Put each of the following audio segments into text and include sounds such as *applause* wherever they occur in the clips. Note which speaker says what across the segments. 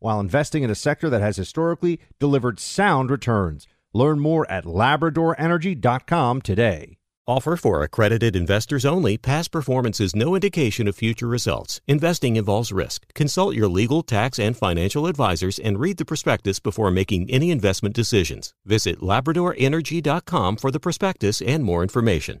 Speaker 1: while investing in a sector that has historically delivered sound returns. Learn more at labradorenergy.com today.
Speaker 2: Offer for accredited investors only. Past performance is no indication of future results. Investing involves risk. Consult your legal, tax, and financial advisors and read the prospectus before making any investment decisions. Visit labradorenergy.com for the prospectus and more information.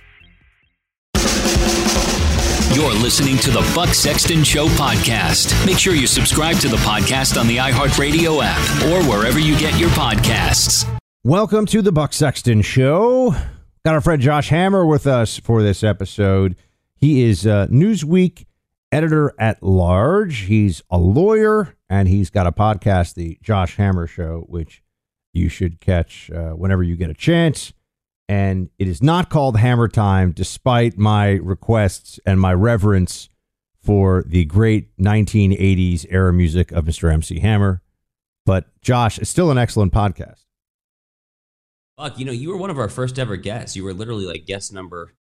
Speaker 3: You're listening to the Buck Sexton Show podcast. Make sure you subscribe to the podcast on the iHeartRadio app or wherever you get your podcasts.
Speaker 1: Welcome to the Buck Sexton Show. Got our friend Josh Hammer with us for this episode. He is uh, Newsweek editor at large. He's a lawyer and he's got a podcast, The Josh Hammer Show, which you should catch uh, whenever you get a chance and it is not called Hammer Time, despite my requests and my reverence for the great 1980s era music of Mr. MC Hammer. But Josh, it's still an excellent podcast.
Speaker 4: Fuck, you know, you were one of our first ever guests. You were literally like guest number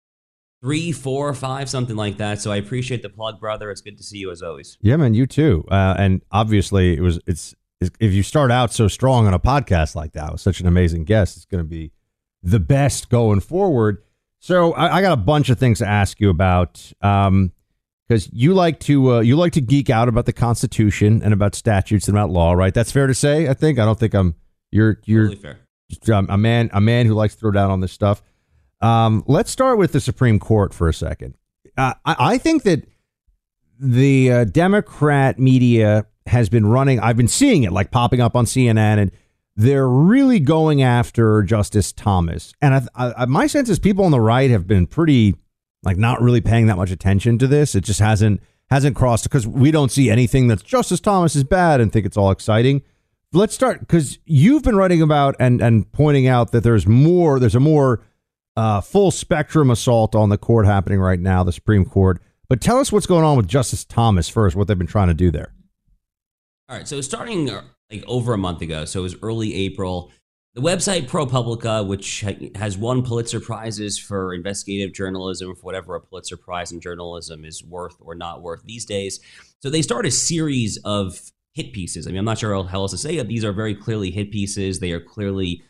Speaker 4: three, four, five, something like that. So I appreciate the plug, brother. It's good to see you as always.
Speaker 1: Yeah, man, you too. Uh, and obviously, it was it's if you start out so strong on a podcast like that with such an amazing guest, it's going to be the best going forward. So I, I got a bunch of things to ask you about. Um, because you like to uh, you like to geek out about the Constitution and about statutes and about law, right? That's fair to say. I think I don't think I'm you're you're
Speaker 4: totally fair.
Speaker 1: Um, a man a man who likes to throw down on this stuff. Um, let's start with the Supreme Court for a second. Uh, I, I, think that the uh, Democrat media has been running. I've been seeing it like popping up on CNN and they're really going after Justice Thomas. And I, I, my sense is people on the right have been pretty like not really paying that much attention to this. It just hasn't hasn't crossed because we don't see anything that's Justice Thomas is bad and think it's all exciting. Let's start because you've been writing about and and pointing out that there's more. There's a more uh, full spectrum assault on the court happening right now, the Supreme Court. But tell us what's going on with Justice Thomas first. What they've been trying to do there.
Speaker 4: All right. So starting like over a month ago. So it was early April. The website ProPublica, which has won Pulitzer Prizes for investigative journalism, for whatever a Pulitzer Prize in journalism is worth or not worth these days. So they start a series of hit pieces. I mean, I'm not sure how else to say it. These are very clearly hit pieces. They are clearly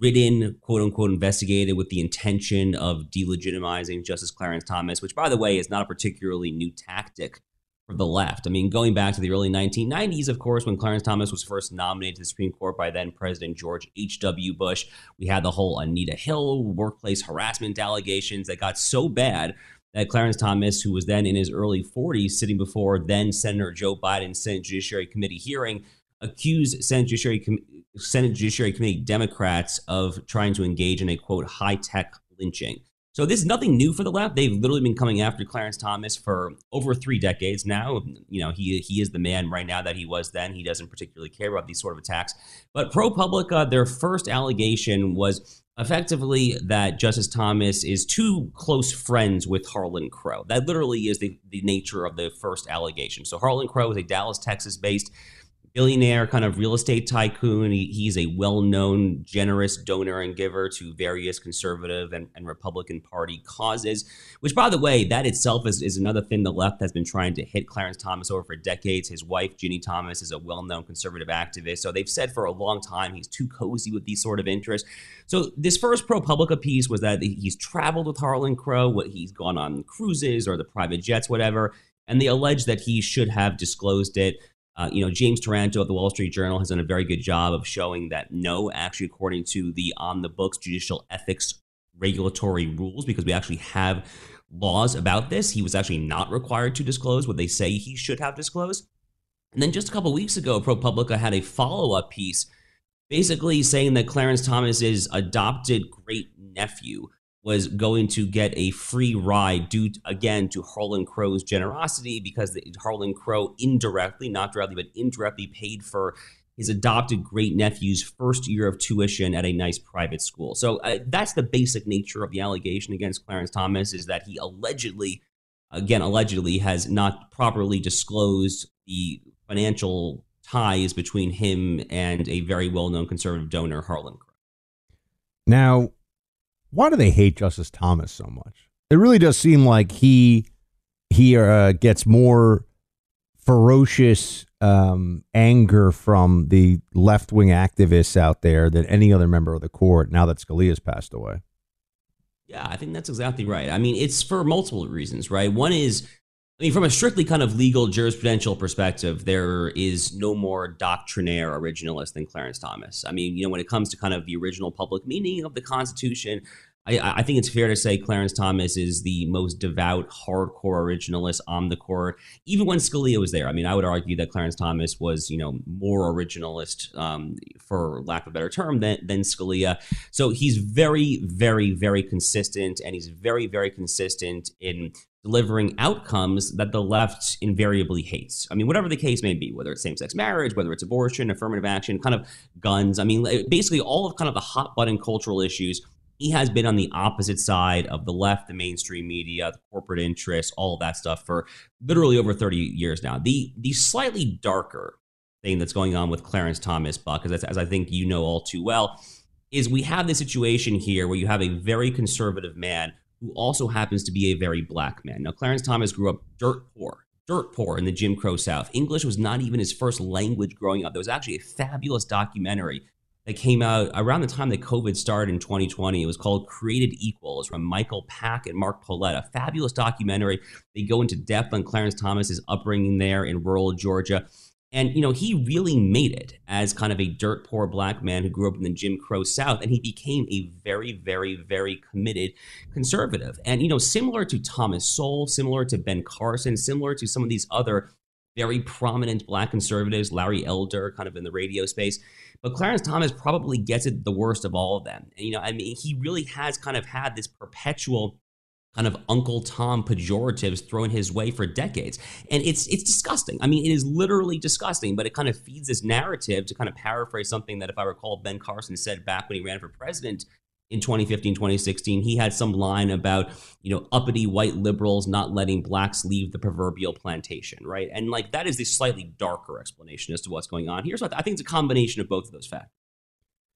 Speaker 4: written, quote unquote, investigated with the intention of delegitimizing Justice Clarence Thomas, which, by the way, is not a particularly new tactic for the left. I mean, going back to the early 1990s, of course, when Clarence Thomas was first nominated to the Supreme Court by then President George H.W. Bush, we had the whole Anita Hill workplace harassment allegations that got so bad that Clarence Thomas, who was then in his early 40s, sitting before then Senator Joe Biden's Senate Judiciary Committee hearing, accused Senate Judiciary, Com- Senate Judiciary Committee Democrats of trying to engage in a quote high tech lynching. So this is nothing new for the left. They've literally been coming after Clarence Thomas for over three decades now. You know, he he is the man right now that he was then. He doesn't particularly care about these sort of attacks. But ProPublica, their first allegation was effectively that Justice Thomas is too close friends with Harlan Crow. That literally is the, the nature of the first allegation. So Harlan Crow is a Dallas, Texas based billionaire kind of real estate tycoon. He, he's a well known, generous donor and giver to various conservative and, and, Republican Party causes, which, by the way, that itself is, is another thing the left has been trying to hit Clarence Thomas over for decades. His wife, Ginny Thomas, is a well known conservative activist. So they've said for a long time he's too cozy with these sort of interests. So this first ProPublica piece was that he's traveled with Harlan Crow, what he's gone on cruises or the private jets, whatever. And they allege that he should have disclosed it. Uh, you know, James Taranto of the Wall Street Journal has done a very good job of showing that no, actually, according to the on the books judicial ethics regulatory rules, because we actually have laws about this, he was actually not required to disclose what they say he should have disclosed. And then just a couple weeks ago, ProPublica had a follow up piece basically saying that Clarence Thomas's adopted great nephew was going to get a free ride due again to Harlan Crow's generosity because the, Harlan Crow indirectly, not directly, but indirectly paid for his adopted great nephew's first year of tuition at a nice private school. So uh, that's the basic nature of the allegation against Clarence Thomas is that he allegedly, again, allegedly has not properly disclosed the financial ties between him and a very well-known conservative donor, Harlan Crow.
Speaker 1: Now, why do they hate Justice Thomas so much? It really does seem like he he uh, gets more ferocious um, anger from the left wing activists out there than any other member of the court. Now that Scalia's passed away.
Speaker 4: Yeah, I think that's exactly right. I mean, it's for multiple reasons, right? One is I mean, from a strictly kind of legal jurisprudential perspective, there is no more doctrinaire originalist than Clarence Thomas. I mean, you know, when it comes to kind of the original public meaning of the Constitution, I, I, think it's fair to say Clarence Thomas is the most devout, hardcore originalist on the court. Even when Scalia was there, I mean, I would argue that Clarence Thomas was, you know, more originalist, um, for lack of a better term, than, than Scalia. So he's very, very, very consistent, and he's very, very consistent in delivering outcomes that the left invariably hates. I mean, whatever the case may be, whether it's same sex marriage, whether it's abortion, affirmative action, kind of guns. I mean, basically all of kind of the hot button cultural issues. He has been on the opposite side of the left, the mainstream media, the corporate interests, all of that stuff for literally over 30 years now. The the slightly darker thing that's going on with Clarence Thomas Buck, as, as I think you know all too well, is we have this situation here where you have a very conservative man who also happens to be a very black man. Now, Clarence Thomas grew up dirt poor, dirt poor in the Jim Crow South. English was not even his first language growing up. There was actually a fabulous documentary that came out around the time that COVID started in 2020. It was called Created Equal. It from Michael Pack and Mark Paoletta, a fabulous documentary. They go into depth on Clarence Thomas's upbringing there in rural Georgia. And, you know, he really made it as kind of a dirt poor black man who grew up in the Jim Crow South. And he became a very, very, very committed conservative. And, you know, similar to Thomas Sowell, similar to Ben Carson, similar to some of these other very prominent black conservatives, Larry Elder, kind of in the radio space. But Clarence Thomas probably gets it the worst of all of them. And, you know, I mean, he really has kind of had this perpetual kind of Uncle Tom pejoratives thrown his way for decades. And it's it's disgusting. I mean, it is literally disgusting, but it kind of feeds this narrative to kind of paraphrase something that if I recall Ben Carson said back when he ran for president in 2015 2016 he had some line about you know uppity white liberals not letting blacks leave the proverbial plantation right and like that is the slightly darker explanation as to what's going on here so i think it's a combination of both of those factors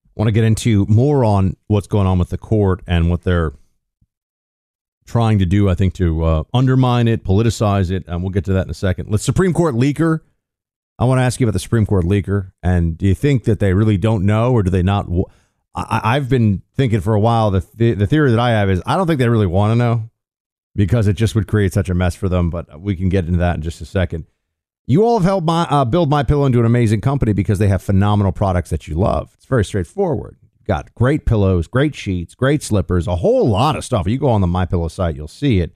Speaker 1: I want to get into more on what's going on with the court and what they're trying to do, I think, to uh, undermine it, politicize it. And we'll get to that in a second. Let's Supreme Court leaker I want to ask you about the Supreme Court leaker. And do you think that they really don't know, or do they not? I, have been thinking for a while. The, the the theory that I have is I don't think they really want to know because it just would create such a mess for them. But we can get into that in just a second. You all have helped my, uh, build My Pillow into an amazing company because they have phenomenal products that you love. It's very straightforward. Got great pillows, great sheets, great slippers, a whole lot of stuff. You go on the My Pillow site, you'll see it.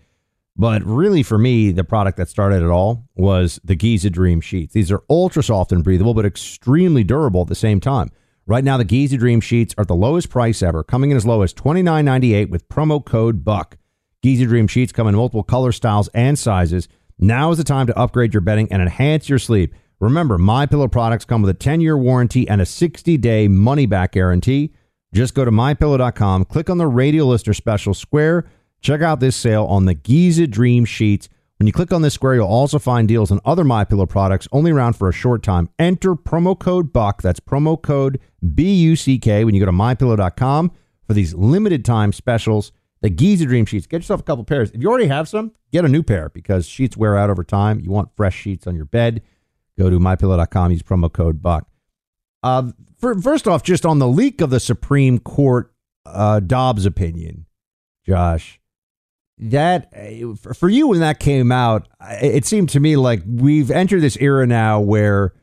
Speaker 1: But really, for me, the product that started it all was the Giza Dream sheets. These are ultra soft and breathable, but extremely durable at the same time. Right now, the Giza Dream sheets are at the lowest price ever, coming in as low as $29.98 with promo code BUCK. Giza Dream sheets come in multiple color styles and sizes. Now is the time to upgrade your bedding and enhance your sleep. Remember, My Pillow products come with a 10-year warranty and a 60-day money-back guarantee. Just go to mypillow.com, click on the radio listener special square Check out this sale on the Giza Dream Sheets. When you click on this square, you'll also find deals on other My Pillow products only around for a short time. Enter promo code BUCK. That's promo code B U C K when you go to mypillow.com for these limited time specials. The Giza Dream Sheets. Get yourself a couple pairs. If you already have some, get a new pair because sheets wear out over time. You want fresh sheets on your bed. Go to mypillow.com. Use promo code BUCK. Uh, for, first off, just on the leak of the Supreme Court uh, Dobbs opinion, Josh, that for you when that came out it seemed to me like we've entered this era now where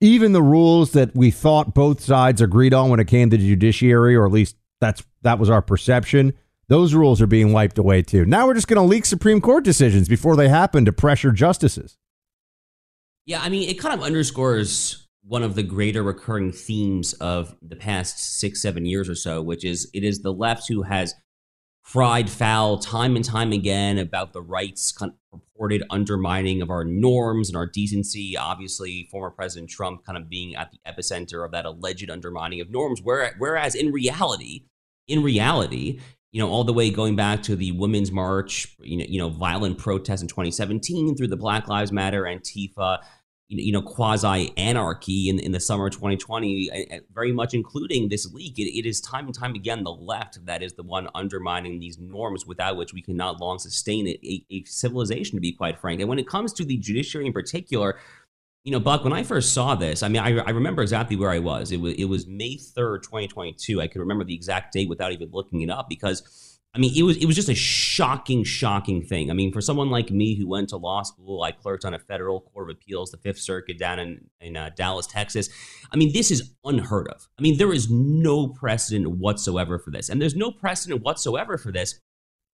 Speaker 1: even the rules that we thought both sides agreed on when it came to the judiciary or at least that's that was our perception those rules are being wiped away too now we're just going to leak supreme court decisions before they happen to pressure justices
Speaker 4: yeah i mean it kind of underscores one of the greater recurring themes of the past six seven years or so which is it is the left who has cried foul time and time again about the rights kind of purported undermining of our norms and our decency. Obviously, former President Trump kind of being at the epicenter of that alleged undermining of norms, whereas in reality, in reality, you know, all the way going back to the Women's March, you know, you know, violent protests in 2017 through the Black Lives Matter, Antifa, you know quasi anarchy in, in the summer of 2020 very much including this leak it, it is time and time again the left that is the one undermining these norms without which we cannot long sustain a, a, a civilization to be quite frank. And when it comes to the judiciary in particular you know, Buck, when I first saw this, I mean, I, I remember exactly where I was. It was it was May 3rd, 2022. I can remember the exact date without even looking it up because I mean, it was it was just a shocking, shocking thing. I mean, for someone like me who went to law school, I clerked on a federal court of appeals, the Fifth Circuit down in in uh, Dallas, Texas. I mean, this is unheard of. I mean, there is no precedent whatsoever for this, and there's no precedent whatsoever for this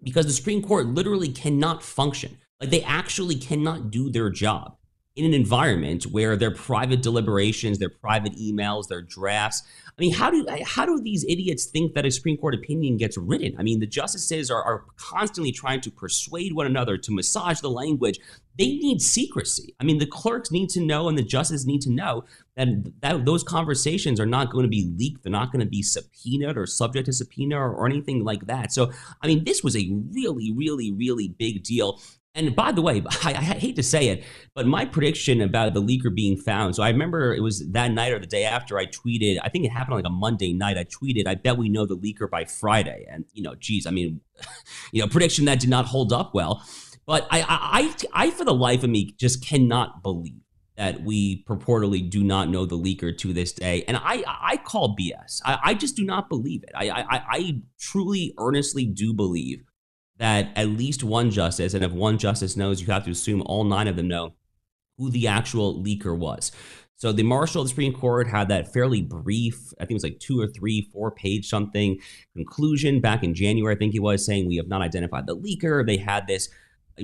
Speaker 4: because the Supreme Court literally cannot function. Like they actually cannot do their job in an environment where their private deliberations, their private emails, their drafts. I mean, how do how do these idiots think that a Supreme Court opinion gets written? I mean, the justices are, are constantly trying to persuade one another to massage the language. They need secrecy. I mean, the clerks need to know, and the justices need to know that, that those conversations are not going to be leaked. They're not going to be subpoenaed or subject to subpoena or, or anything like that. So, I mean, this was a really, really, really big deal. And by the way, *laughs* I, I, hate to say it, but my prediction about the leaker being found. So I remember it was that night or the day after I tweeted. I think it happened like a Monday night. I tweeted, "I bet we know the leaker by Friday." And you know, geez, I mean, *laughs* you know, prediction that did not hold up well. But I, I, I, for the life of me, just cannot believe that we purportedly do not know the leaker to this day. And I, I call BS. I, I just do not believe it. I, I, I truly, earnestly do believe that at least one justice, and if one justice knows, you have to assume all nine of them know who the actual leaker was. So the marshal of the Supreme Court had that fairly brief, I think it was like two or three, four page something conclusion back in January. I think he was saying we have not identified the leaker. They had this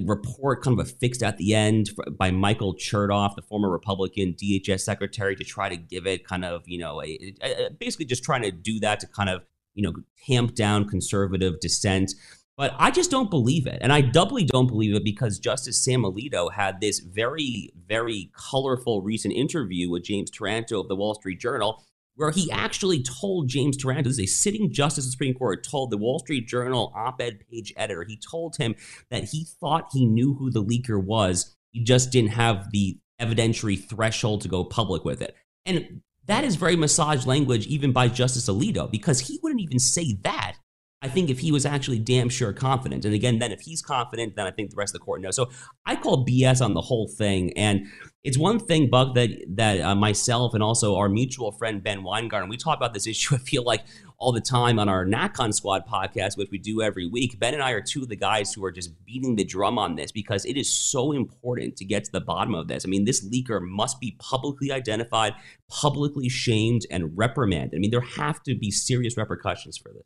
Speaker 4: report kind of affixed at the end by Michael Chertoff, the former Republican DHS secretary, to try to give it kind of, you know, a, a, basically just trying to do that to kind of, you know, tamp down conservative dissent. But I just don't believe it. And I doubly don't believe it because Justice Sam Alito had this very, very colorful recent interview with James Taranto of the Wall Street Journal, where he actually told James Taranto, this is a sitting justice of the Supreme Court, told the Wall Street Journal op ed page editor, he told him that he thought he knew who the leaker was. He just didn't have the evidentiary threshold to go public with it. And that is very massaged language, even by Justice Alito, because he wouldn't even say that I think if he was actually damn sure confident, and again, then if he's confident, then I think the rest of the court knows. So I call BS on the whole thing. And it's one thing, Buck, that that uh, myself and also our mutual friend Ben Weingarten, we talk about this *laughs* issue. I feel like all the time on our NatCon Squad podcast, which we do every week. Ben and I are two of the guys who are just beating the drum on this because it is so important to get to the bottom of this. I mean, this leaker must be publicly identified, publicly shamed, and reprimanded. I mean, there have to be serious repercussions for this.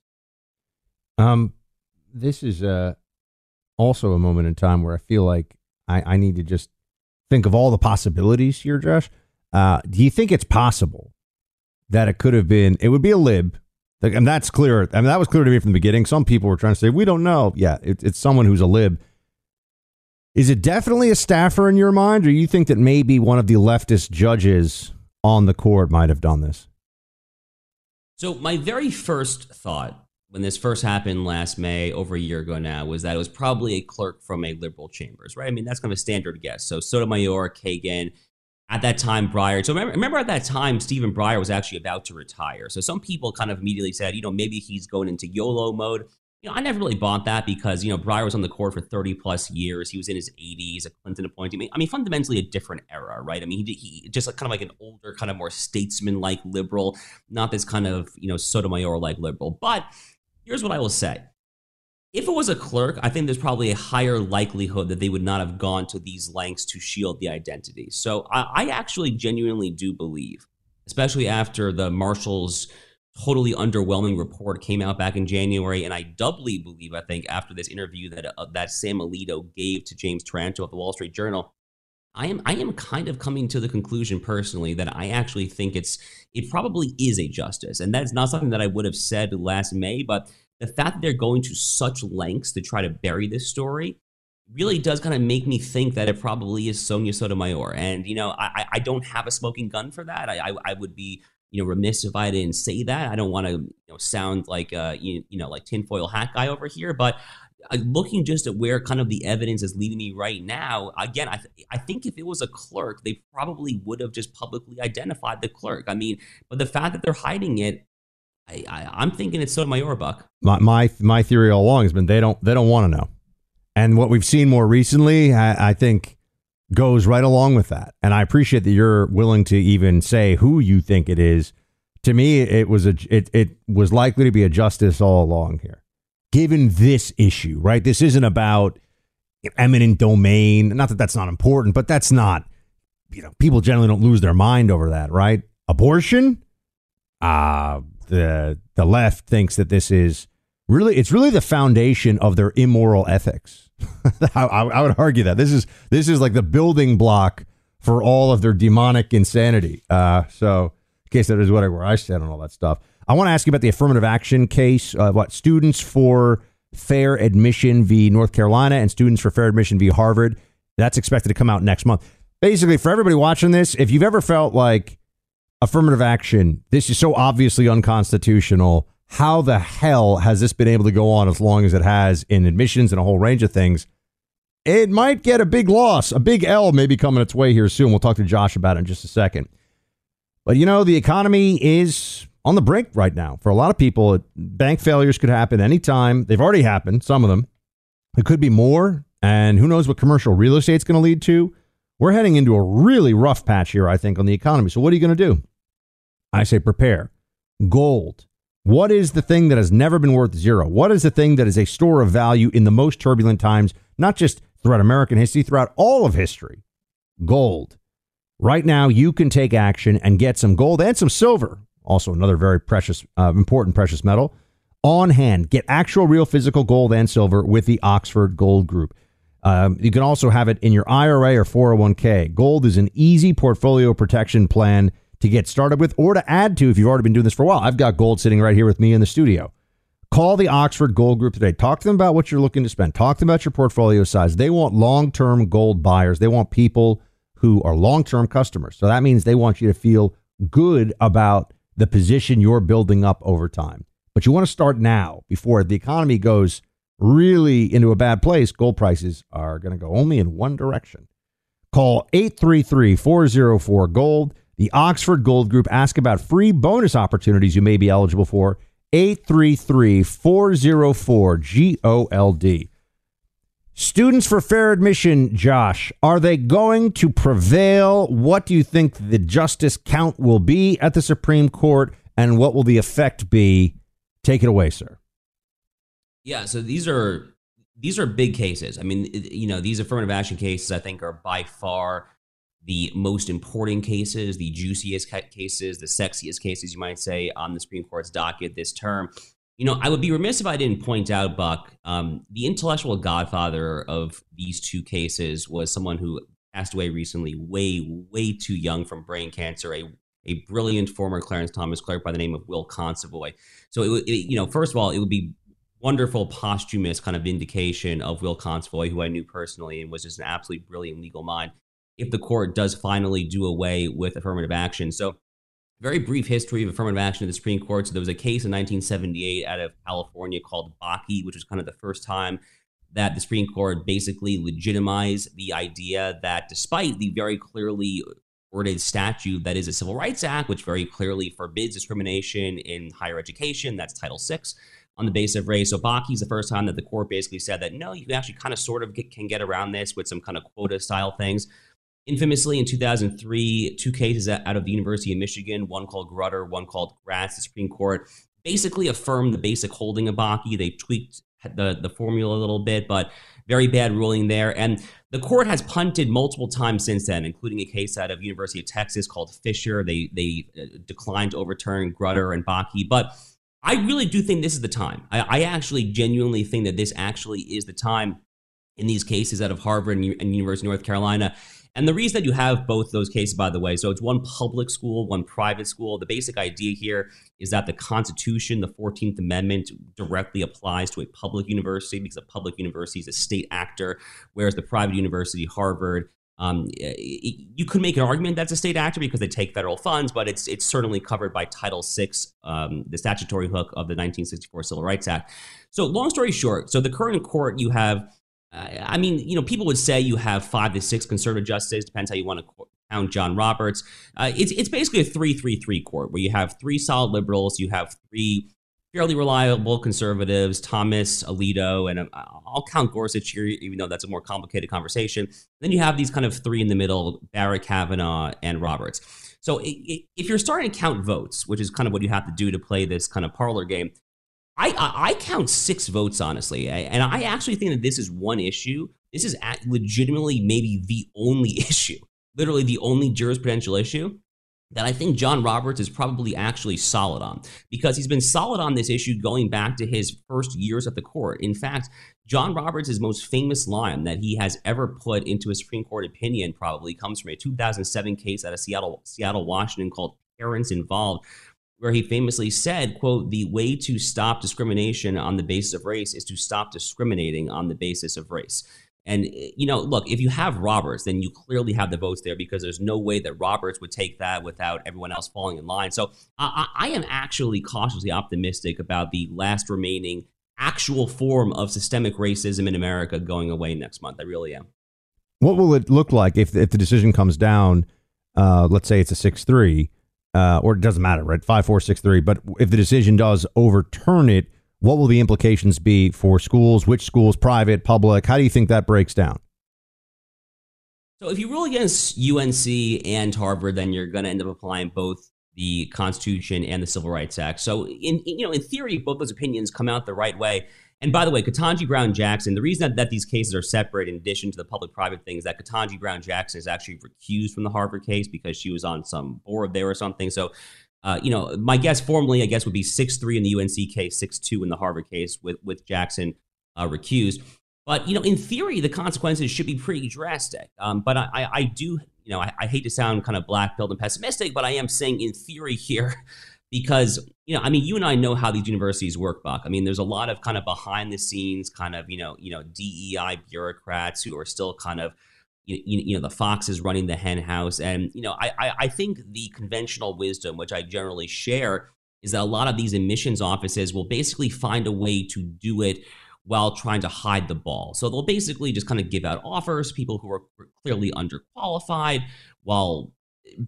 Speaker 1: Um, this is uh, also a moment in time where I feel like I, I need to just think of all the possibilities here, Josh. Uh, do you think it's possible that it could have been? It would be a lib and that's clear. I mean, that was clear to me from the beginning. Some people were trying to say, we don't know. Yeah, it, it's someone who's a lib. Is it definitely a staffer in your mind, or you think that maybe one of the leftist judges on the court might have done this?
Speaker 4: So, my very first thought when this first happened last May, over a year ago now, was that it was probably a clerk from a liberal chambers, right? I mean, that's kind of a standard guess. So, Sotomayor, Kagan, at that time Breyer. So remember, remember at that time, Stephen Breyer was actually about to retire. So some people kind of immediately said, you know, maybe he's going into YOLO mode. You know, I never really bought that because, you know, Breyer was on the court for 30 plus years. He was in his 80s, a Clinton appointee. I mean, fundamentally a different era, right? I mean, he, he just kind of like an older, kind of more statesman like liberal, not this kind of, you know, Sotomayor like liberal. But here's what I will say if it was a clerk, I think there's probably a higher likelihood that they would not have gone to these lengths to shield the identity. So I, I actually genuinely do believe, especially after the marshal's totally underwhelming report came out back in January, and I doubly believe, I think, after this interview that uh, that Sam Alito gave to James Taranto of the Wall Street Journal, I am I am kind of coming to the conclusion personally that I actually think it's it probably is a justice, and that's not something that I would have said last May, but the fact that they're going to such lengths to try to bury this story really does kind of make me think that it probably is Sonia Sotomayor. And, you know, I, I don't have a smoking gun for that. I, I, I would be, you know, remiss if I didn't say that. I don't want to, you know, sound like, uh, you, you know, like tinfoil hat guy over here, but looking just at where kind of the evidence is leading me right now, again, I, th- I think if it was a clerk, they probably would have just publicly identified the clerk. I mean, but the fact that they're hiding it, I, I, am thinking it's Sotomayor Buck.
Speaker 1: My, my my theory all along has been they don't they don't want to know, and what we've seen more recently, I, I think, goes right along with that. And I appreciate that you're willing to even say who you think it is. To me, it was a it it was likely to be a justice all along here, given this issue. Right, this isn't about eminent domain. Not that that's not important, but that's not. You know, people generally don't lose their mind over that, right? Abortion, uh the the left thinks that this is really it's really the foundation of their immoral ethics. *laughs* I, I, would argue that this is this is like the building block for all of their demonic insanity. Uh, so, in case that is whatever I said on all that stuff, I want to ask you about the affirmative action case. Uh, what students for fair admission v. North Carolina and students for fair admission v. Harvard. That's expected to come out next month. Basically, for everybody watching this, if you've ever felt like affirmative action. This is so obviously unconstitutional. How the hell has this been able to go on as long as it has in admissions and a whole range of things? It might get a big loss. A big L may be coming its way here soon. We'll talk to Josh about it in just a second. But you know, the economy is on the brink right now. For a lot of people, bank failures could happen anytime. They've already happened, some of them. It could be more. And who knows what commercial real estate is going to lead to. We're heading into a really rough patch here, I think, on the economy. So, what are you going to do? I say prepare. Gold. What is the thing that has never been worth zero? What is the thing that is a store of value in the most turbulent times, not just throughout American history, throughout all of history? Gold. Right now, you can take action and get some gold and some silver, also another very precious, uh, important precious metal, on hand. Get actual, real physical gold and silver with the Oxford Gold Group. Um, you can also have it in your IRA or 401k. Gold is an easy portfolio protection plan to get started with or to add to if you've already been doing this for a while. I've got gold sitting right here with me in the studio. Call the Oxford Gold Group today. Talk to them about what you're looking to spend. Talk to them about your portfolio size. They want long term gold buyers, they want people who are long term customers. So that means they want you to feel good about the position you're building up over time. But you want to start now before the economy goes really into a bad place, gold prices are going to go only in one direction. Call 833 404 Gold, the Oxford Gold Group. Ask about free bonus opportunities you may be eligible for. 833 404 GOLD. Students for fair admission, Josh, are they going to prevail? What do you think the justice count will be at the Supreme Court, and what will the effect be? Take it away, sir.
Speaker 4: Yeah, so these are these are big cases. I mean, you know, these affirmative action cases I think are by far the most important cases, the juiciest cases, the sexiest cases you might say on the Supreme Court's docket this term. You know, I would be remiss if I didn't point out, Buck, um, the intellectual godfather of these two cases was someone who passed away recently, way, way too young from brain cancer, a, a brilliant former Clarence Thomas clerk by the name of Will Consovoy. So, it, it, you know, first of all, it would be wonderful posthumous kind of vindication of Will Consovoy, who I knew personally and was just an absolutely brilliant legal mind, if the court does finally do away with affirmative action. So, very brief history of affirmative action in the Supreme Court. So there was a case in 1978 out of California called Bakke, which was kind of the first time that the Supreme Court basically legitimized the idea that despite the very clearly worded statute that is a Civil Rights Act, which very clearly forbids discrimination in higher education, that's Title VI, on the basis of race. So Bakke is the first time that the court basically said that no, you actually kind of sort of get, can get around this with some kind of quota style things. Infamously, in 2003, two cases out of the University of Michigan, one called Grutter, one called Gratz, the Supreme Court basically affirmed the basic holding of Bakke. They tweaked the, the formula a little bit, but very bad ruling there. And the court has punted multiple times since then, including a case out of University of Texas called Fisher. They they uh, declined to overturn Grutter and Bakke, but I really do think this is the time. I, I actually genuinely think that this actually is the time in these cases out of Harvard and, and University of North Carolina and the reason that you have both those cases, by the way, so it's one public school, one private school. The basic idea here is that the Constitution, the 14th Amendment, directly applies to a public university because a public university is a state actor, whereas the private university, Harvard, um, you could make an argument that's a state actor because they take federal funds, but it's it's certainly covered by Title VI, um, the statutory hook of the 1964 Civil Rights Act. So, long story short, so the current court you have I mean, you know, people would say you have five to six conservative justices. Depends how you want to count John Roberts. Uh, it's it's basically a three-three-three court where you have three solid liberals, you have three fairly reliable conservatives, Thomas, Alito, and uh, I'll count Gorsuch here, even though that's a more complicated conversation. Then you have these kind of three in the middle: Barrett, Kavanaugh, and Roberts. So if you're starting to count votes, which is kind of what you have to do to play this kind of parlor game, I, I, count six votes honestly, and I actually think that this is one issue. This is legitimately maybe the only *laughs* issue, literally the only jurisprudential issue that I think John Roberts is probably actually solid on because he's been solid on this issue going back to his first years at the court. In fact, John Roberts' most famous line that he has ever put into a Supreme Court opinion probably comes from a 2007 case out of Seattle, Seattle, Washington called Parents Involved, where he famously said, quote, the way to stop discrimination on the basis of race is to stop discriminating on the basis of race. And, you know, look, if you have Roberts, then you clearly have the votes there because there's no way that Roberts would take that without everyone else falling in line. So I, I am actually cautiously optimistic about the last remaining actual form of systemic racism in America going away next month. I really am.
Speaker 1: What will it look like if, if the decision comes down? Uh, let's say it's a 6 3 uh, or it doesn't matter, right? Five, four, six, three. But if the decision does overturn it, what will the implications be for schools? Which schools, private, public? How do you think that breaks down?
Speaker 4: So if you rule against UNC and Harvard, then you're going to end up applying both the Constitution and the Civil Rights Act. So in you know in theory, both those opinions come out the right way. And by the way, Ketanji Brown Jackson, the reason that, that these cases are separate, in addition to the public private things, that Ketanji Brown Jackson is actually recused from the Harvard case because she was on some board there or something. So, uh, you know, my guess formally, I guess, would be 6 3 in the UNC case, 6 2 in the Harvard case with, with Jackson uh, recused. But, you know, in theory, the consequences should be pretty drastic. Um, but I, I, I, do, you know, I, I hate to sound kind of black pilled and pessimistic, but I am saying in theory here because you know, I mean, you and I know how these universities work, Buck. I mean, there's a lot of kind of behind the scenes, kind of you know, you know, DEI bureaucrats who are still kind of you, you know the fox is running the hen house, and you know, I, I I think the conventional wisdom, which I generally share, is that a lot of these admissions offices will basically find a way to do it while trying to hide the ball. So they'll basically just kind of give out offers people who are clearly underqualified while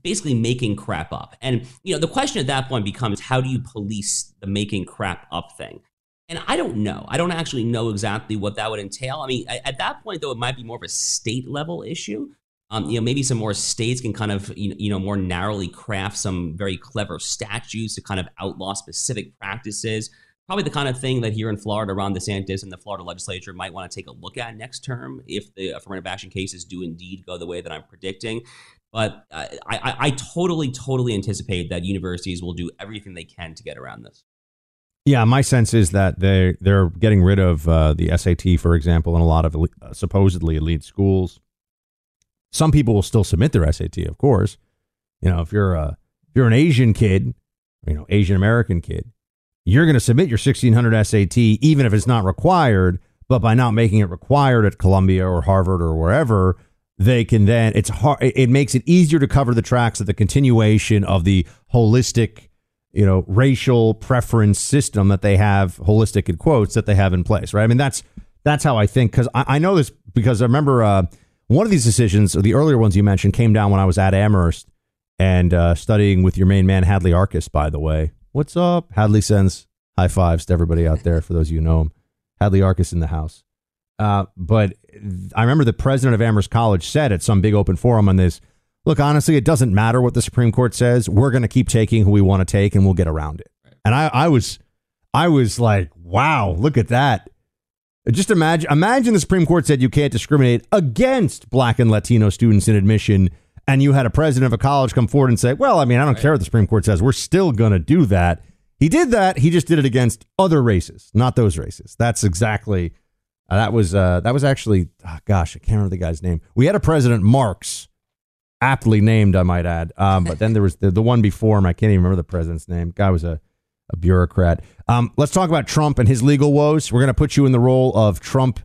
Speaker 4: basically making crap up. And you know, the question at that point becomes how do you police the making crap up thing? And I don't know. I don't actually know exactly what that would entail. I mean, at that point, though, it might be more of a state level issue. Um, you know, maybe some more states can kind of, you know, more narrowly craft some very clever statutes to kind of outlaw specific practices. Probably the kind of thing that here in Florida, Ron DeSantis and the Florida legislature might want to take a look at next term if the affirmative action cases do indeed go the way that I'm predicting. But I, I, I totally, totally anticipate that universities will do everything they can to get around this.
Speaker 1: Yeah, my sense is that they they're getting rid of uh, the SAT, for example, in a lot of uh, supposedly elite schools. Some people will still submit their SAT, of course. You know, if you're a if you're an Asian kid, you know, Asian American kid, you're going to submit your 1600 SAT even if it's not required. But by not making it required at Columbia or Harvard or wherever, they can then it's hard. It makes it easier to cover the tracks of the continuation of the holistic you know, racial preference system that they have, holistic in quotes, that they have in place, right? I mean, that's that's how I think because I, I, know this because I remember uh, one of these decisions, or the earlier ones you mentioned, came down when I was at Amherst and uh, studying with your main man Hadley Arkes. By the way, what's up? Hadley sends high fives to everybody out there. For those of you who know him, Hadley Arkes in the house. Uh, but I remember the president of Amherst College said at some big open forum on this look, honestly, it doesn't matter what the Supreme Court says. We're going to keep taking who we want to take, and we'll get around it. And I, I was, I was like, wow, look at that. Just imagine, imagine the Supreme Court said you can't discriminate against Black and Latino students in admission, and you had a president of a college come forward and say, well, I mean, I don't right. care what the Supreme Court says. We're still going to do that. He did that. He just did it against other races, not those races. That's exactly. Uh, that was uh, that was actually, oh, gosh, I can't remember the guy's name. We had a president, Marx, aptly named, I might add. Um, but then there was the, the one before him. I can't even remember the president's name. Guy was a, a bureaucrat. Um, let's talk about Trump and his legal woes. We're going to put you in the role of Trump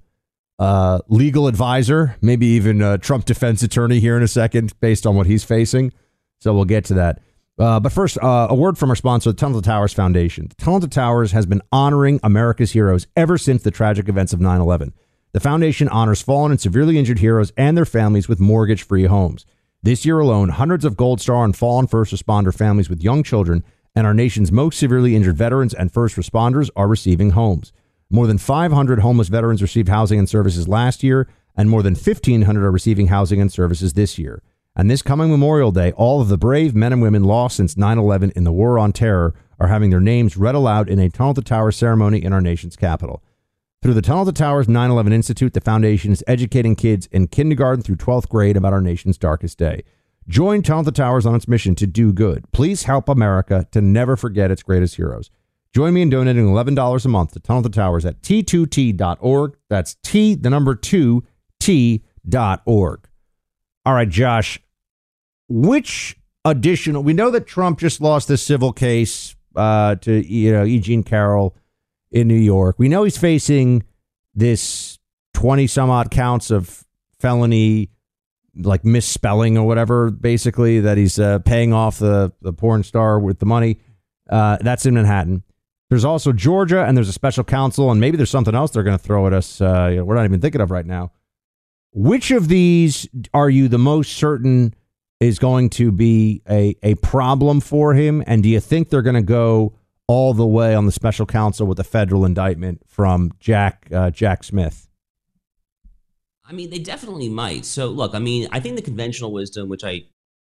Speaker 1: uh, legal advisor, maybe even a Trump defense attorney here in a second, based on what he's facing. So we'll get to that. Uh, but first, uh, a word from our sponsor, the Tunnel to Towers Foundation. The Tunnel to Towers has been honoring America's heroes ever since the tragic events of 9 11. The foundation honors fallen and severely injured heroes and their families with mortgage free homes. This year alone, hundreds of Gold Star and fallen first responder families with young children and our nation's most severely injured veterans and first responders are receiving homes. More than 500 homeless veterans received housing and services last year, and more than 1,500 are receiving housing and services this year. And this coming Memorial Day, all of the brave men and women lost since 9 11 in the War on Terror are having their names read aloud in a Tunnel to Tower ceremony in our nation's capital. Through the Tunnel to Towers 9 11 Institute, the foundation is educating kids in kindergarten through 12th grade about our nation's darkest day. Join Tunnel to Towers on its mission to do good. Please help America to never forget its greatest heroes. Join me in donating $11 a month to Tunnel to Towers at t2t.org. That's T, the number 2, T.org. All right, Josh, which additional, we know that Trump just lost this civil case uh, to you know, E. Jean Carroll in New York. We know he's facing this 20 some odd counts of felony like misspelling or whatever basically that he's uh, paying off the the porn star with the money uh, that's in manhattan there's also georgia and there's a special counsel and maybe there's something else they're going to throw at us uh, you know, we're not even thinking of right now which of these are you the most certain is going to be a, a problem for him and do you think they're going to go all the way on the special counsel with a federal indictment from Jack uh, Jack Smith?
Speaker 4: I mean, they definitely might. So, look, I mean, I think the conventional wisdom, which I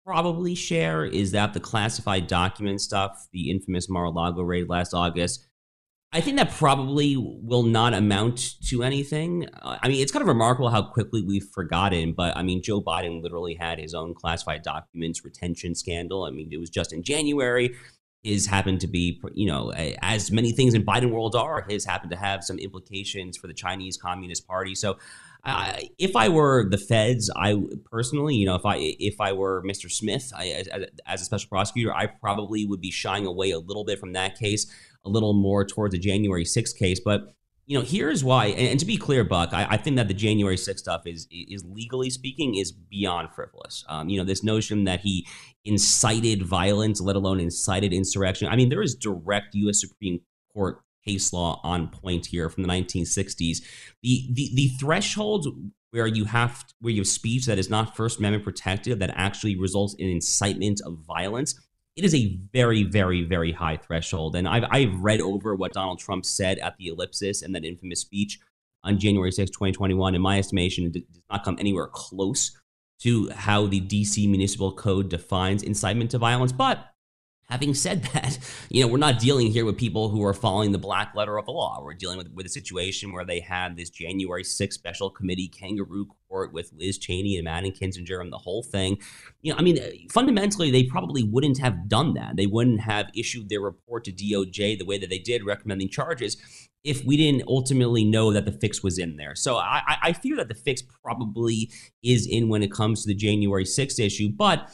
Speaker 4: probably share, is that the classified document stuff, the infamous Mar-a-Lago raid last August, I think that probably will not amount to anything. Uh, I mean, it's kind of remarkable how quickly we've forgotten, but I mean, Joe Biden literally had his own classified documents retention scandal. I mean, it was just in January his happened to be, you know, as many things in Biden world are, his happened to have some implications for the Chinese Communist Party. So, uh, if I were the feds, I personally, you know, if I if I were Mr. Smith I, as, as, a special prosecutor, I probably would be shying away a little bit from that case, a little more towards the January 6th case. But you know, here's why. And, and to be clear, Buck, I, I, think that the January 6th stuff is is legally speaking is beyond frivolous. Um, you know, this notion that he incited violence, let alone incited insurrection. I mean, there is direct U.S. Supreme Court case law on point here from the 1960s. The the the threshold where you have where you have speech that is not First Amendment protected that actually results in incitement of violence it is a very, very, very high threshold. And I've, I've read over what Donald Trump said at the ellipsis and that infamous speech on January 6, 2021. In my estimation, it does not come anywhere close to how the DC Municipal Code defines incitement to violence. But Having said *laughs* that, you know, we're not dealing here with people who are following the black letter of the law. We're dealing with, with a situation where they had this January 6th special committee kangaroo court with Liz Cheney and Adam Kinzinger and the whole thing. You know, I mean, fundamentally, they probably wouldn't have done that. They wouldn't have issued their report to DOJ the way that they did, recommending charges, if we didn't ultimately know that the fix was in there. So I, I fear that the fix probably is in when it comes to the January 6th issue. But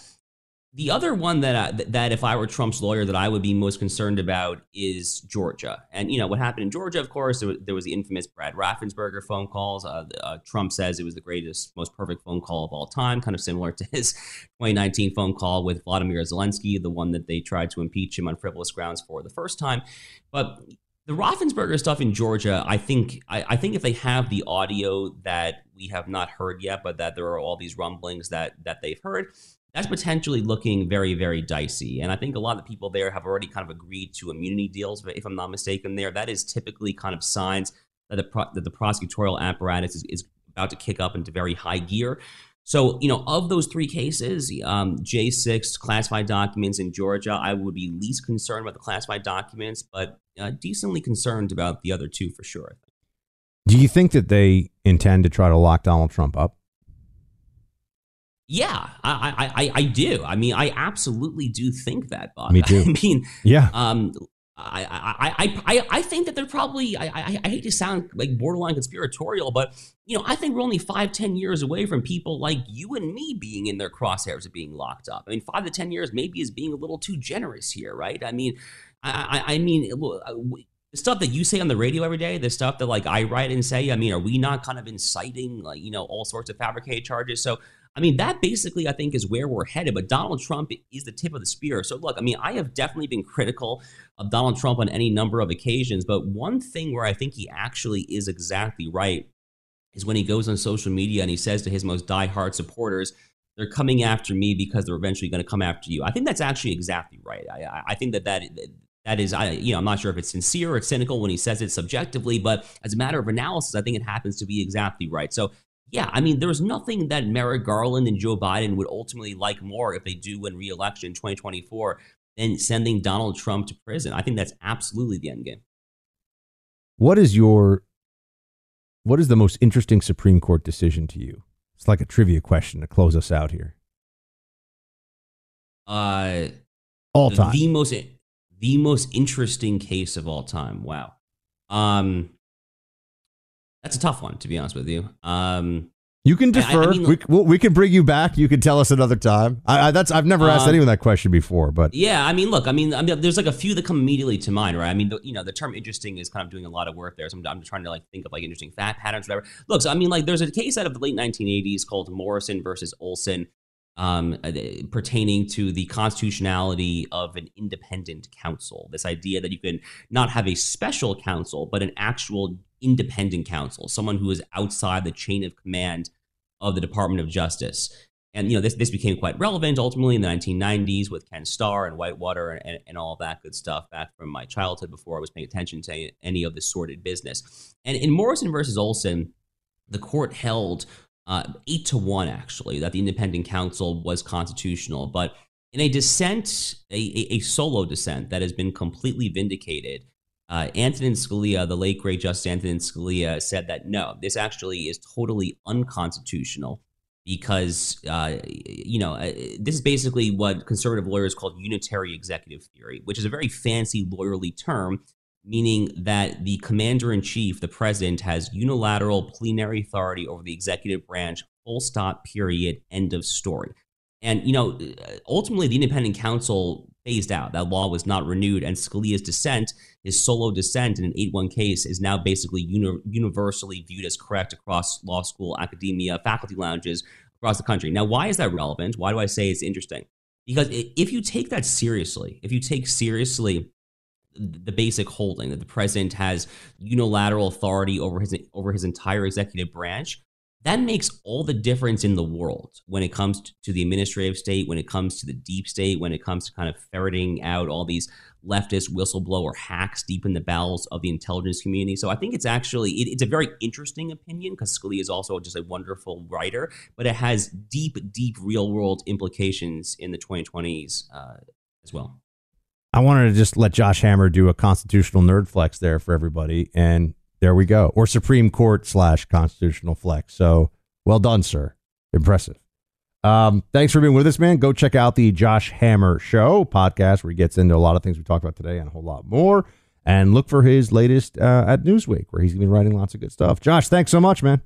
Speaker 4: the other one that I, that if I were Trump's lawyer that I would be most concerned about is Georgia. And you know what happened in Georgia, of course, there was, there was the infamous Brad Raffensperger phone calls. Uh, uh, Trump says it was the greatest, most perfect phone call of all time, kind of similar *laughs* to his 2019 phone call with Vladimir Zelensky, the one that they tried to impeach him on frivolous grounds for the first time. But the Raffensperger stuff in Georgia, I think I, I, think if they have the audio that we have not heard yet, but that there are all these rumblings that that they've heard, that's potentially looking very, very dicey. And I think a lot of people there have already kind of agreed to immunity deals, if I'm not mistaken. There, that is typically kind of signs that the that the prosecutorial apparatus is, is about to kick up into very high gear. So, you know, of those three cases, um, J6 classified documents in Georgia, I would be least concerned about the classified documents, but uh, decently concerned about the other two for sure.
Speaker 1: Do you think that they intend to try to lock Donald Trump up?
Speaker 4: Yeah, I, I, I do. I mean, I absolutely do think that, Bob.
Speaker 1: Me *laughs* too.
Speaker 4: I mean,
Speaker 1: yeah.
Speaker 4: Um, I, I, I, I think that they're probably, I, I, I hate to sound like borderline conspiratorial, but, you know, I think we're only five, ten years away from people like you and me being in their crosshairs of being locked up. I mean, five to 10 years maybe is being a little too generous here, right? I mean, I, I, I mean, uh, the stuff that you say on the radio every day, the stuff that like I write and say, I mean, are we not kind of inciting like, you know, all sorts of fabricated charges? So I mean, that basically, I think, is where we're headed. But Donald Trump is the tip of the spear. So, look, I mean, I have definitely been critical of Donald Trump on any number of occasions. But one thing where I think he actually is exactly right is when he goes on social media and he says to his most diehard supporters, they're coming after me because they're eventually going to come after you. I think that's actually exactly right. I, I think that that that is, I, you know, I'm not sure if it's sincere or cynical when he says it subjectively, but as a matter of analysis, I think it happens to be exactly right. So yeah, I mean, there's nothing that Merrick Garland and Joe Biden would ultimately like more if they do win re-election in 2024 than sending Donald Trump to prison. I think that's absolutely the end game.
Speaker 1: What is your what is the most interesting Supreme Court decision to you? It's like a trivia question to close us out here.
Speaker 4: Uh
Speaker 1: all time.
Speaker 4: The most the most interesting case of all time. Wow. Um that's a tough one, to be honest with you. Um,
Speaker 1: you can defer. I, I mean, we, we can bring you back. You can tell us another time. I, I, that's I've never asked um, anyone that question before, but
Speaker 4: yeah, I mean, look, I mean, I mean, there's like a few that come immediately to mind, right? I mean, the, you know, the term "interesting" is kind of doing a lot of work there. So I'm, I'm just trying to like think of like interesting fact patterns, whatever. Look, so I mean, like, there's a case out of the late 1980s called Morrison versus Olson, um, uh, pertaining to the constitutionality of an independent counsel. This idea that you can not have a special counsel, but an actual independent counsel, someone who is outside the chain of command of the Department of Justice. And you know this this became quite relevant ultimately in the 1990s with Ken Starr and Whitewater and, and all that good stuff back from my childhood before I was paying attention to any of this sordid business. And in Morrison versus Olson, the court held uh, eight to one actually that the independent counsel was constitutional, but in a dissent, a, a, a solo dissent that has been completely vindicated, uh, Antonin Scalia, the late great Justice Antonin Scalia, said that no, this actually is totally unconstitutional because uh, you know uh, this is basically what conservative lawyers call unitary executive theory, which is a very fancy lawyerly term, meaning that the commander in chief, the president, has unilateral plenary authority over the executive branch. Full stop. Period. End of story. And you know, ultimately, the independent counsel phased out. That law was not renewed, and Scalia's dissent, his solo dissent in an 8 1 case, is now basically uni- universally viewed as correct across law school, academia, faculty lounges across the country. Now, why is that relevant? Why do I say it's interesting? Because if you take that seriously, if you take seriously the basic holding that the president has unilateral authority over his over his entire executive branch, that makes all the difference in the world when it comes to the administrative state, when it comes to the deep state, when it comes to kind of ferreting out all these leftist whistleblower hacks deep in the bowels of the intelligence community. So I think it's actually it, it's a very interesting opinion because Scalia is also just a wonderful writer, but it has deep, deep real world implications in the 2020s uh, as well.
Speaker 1: I wanted to just let Josh Hammer do a constitutional nerd flex there for everybody, and there we go. Or Supreme Court slash constitutional flex. So well done, sir. Impressive. Um, thanks for being with us, man. Go check out the Josh Hammer Show podcast where he gets into a lot of things we talked about today and a whole lot more. And look for his latest uh, at Newsweek, where he's been writing lots of good stuff. Josh, thanks so much, man.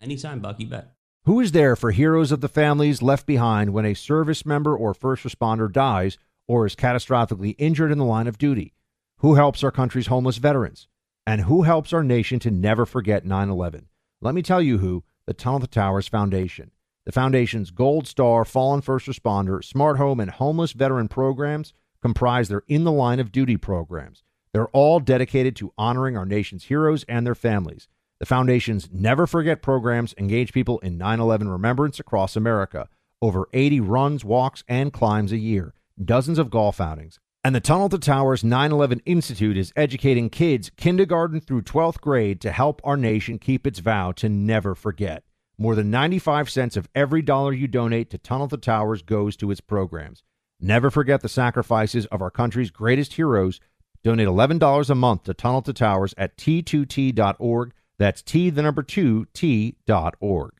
Speaker 4: Anytime, Buck, you bet.
Speaker 1: Who is there for heroes of the families left behind when a service member or first responder dies or is catastrophically injured in the line of duty? Who helps our country's homeless veterans? And who helps our nation to never forget 9 11? Let me tell you who the Tunnel to Towers Foundation. The Foundation's Gold Star Fallen First Responder, Smart Home, and Homeless Veteran programs comprise their In the Line of Duty programs. They're all dedicated to honoring our nation's heroes and their families. The Foundation's Never Forget programs engage people in 9 11 remembrance across America. Over 80 runs, walks, and climbs a year, dozens of golf outings. And the Tunnel to Towers 9 11 Institute is educating kids kindergarten through 12th grade to help our nation keep its vow to never forget. More than 95 cents of every dollar you donate to Tunnel to Towers goes to its programs. Never forget the sacrifices of our country's greatest heroes. Donate $11 a month to Tunnel to Towers at t2t.org. That's T, the number two, T.org.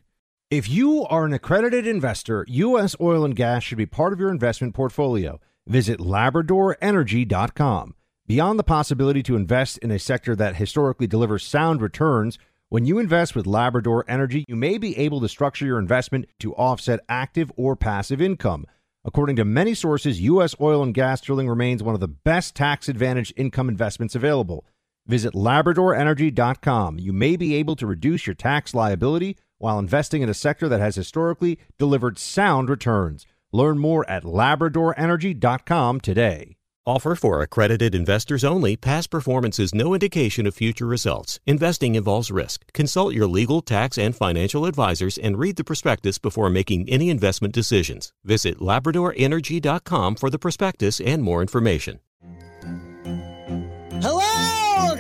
Speaker 1: If you are an accredited investor, U.S. oil and gas should be part of your investment portfolio. Visit LabradorEnergy.com. Beyond the possibility to invest in a sector that historically delivers sound returns, when you invest with Labrador Energy, you may be able to structure your investment to offset active or passive income. According to many sources, U.S. oil and gas drilling remains one of the best tax advantaged income investments available. Visit LabradorEnergy.com. You may be able to reduce your tax liability while investing in a sector that has historically delivered sound returns. Learn more at LabradorEnergy.com today.
Speaker 2: Offer for accredited investors only. Past performance is no indication of future results. Investing involves risk. Consult your legal, tax, and financial advisors and read the prospectus before making any investment decisions. Visit LabradorEnergy.com for the prospectus and more information.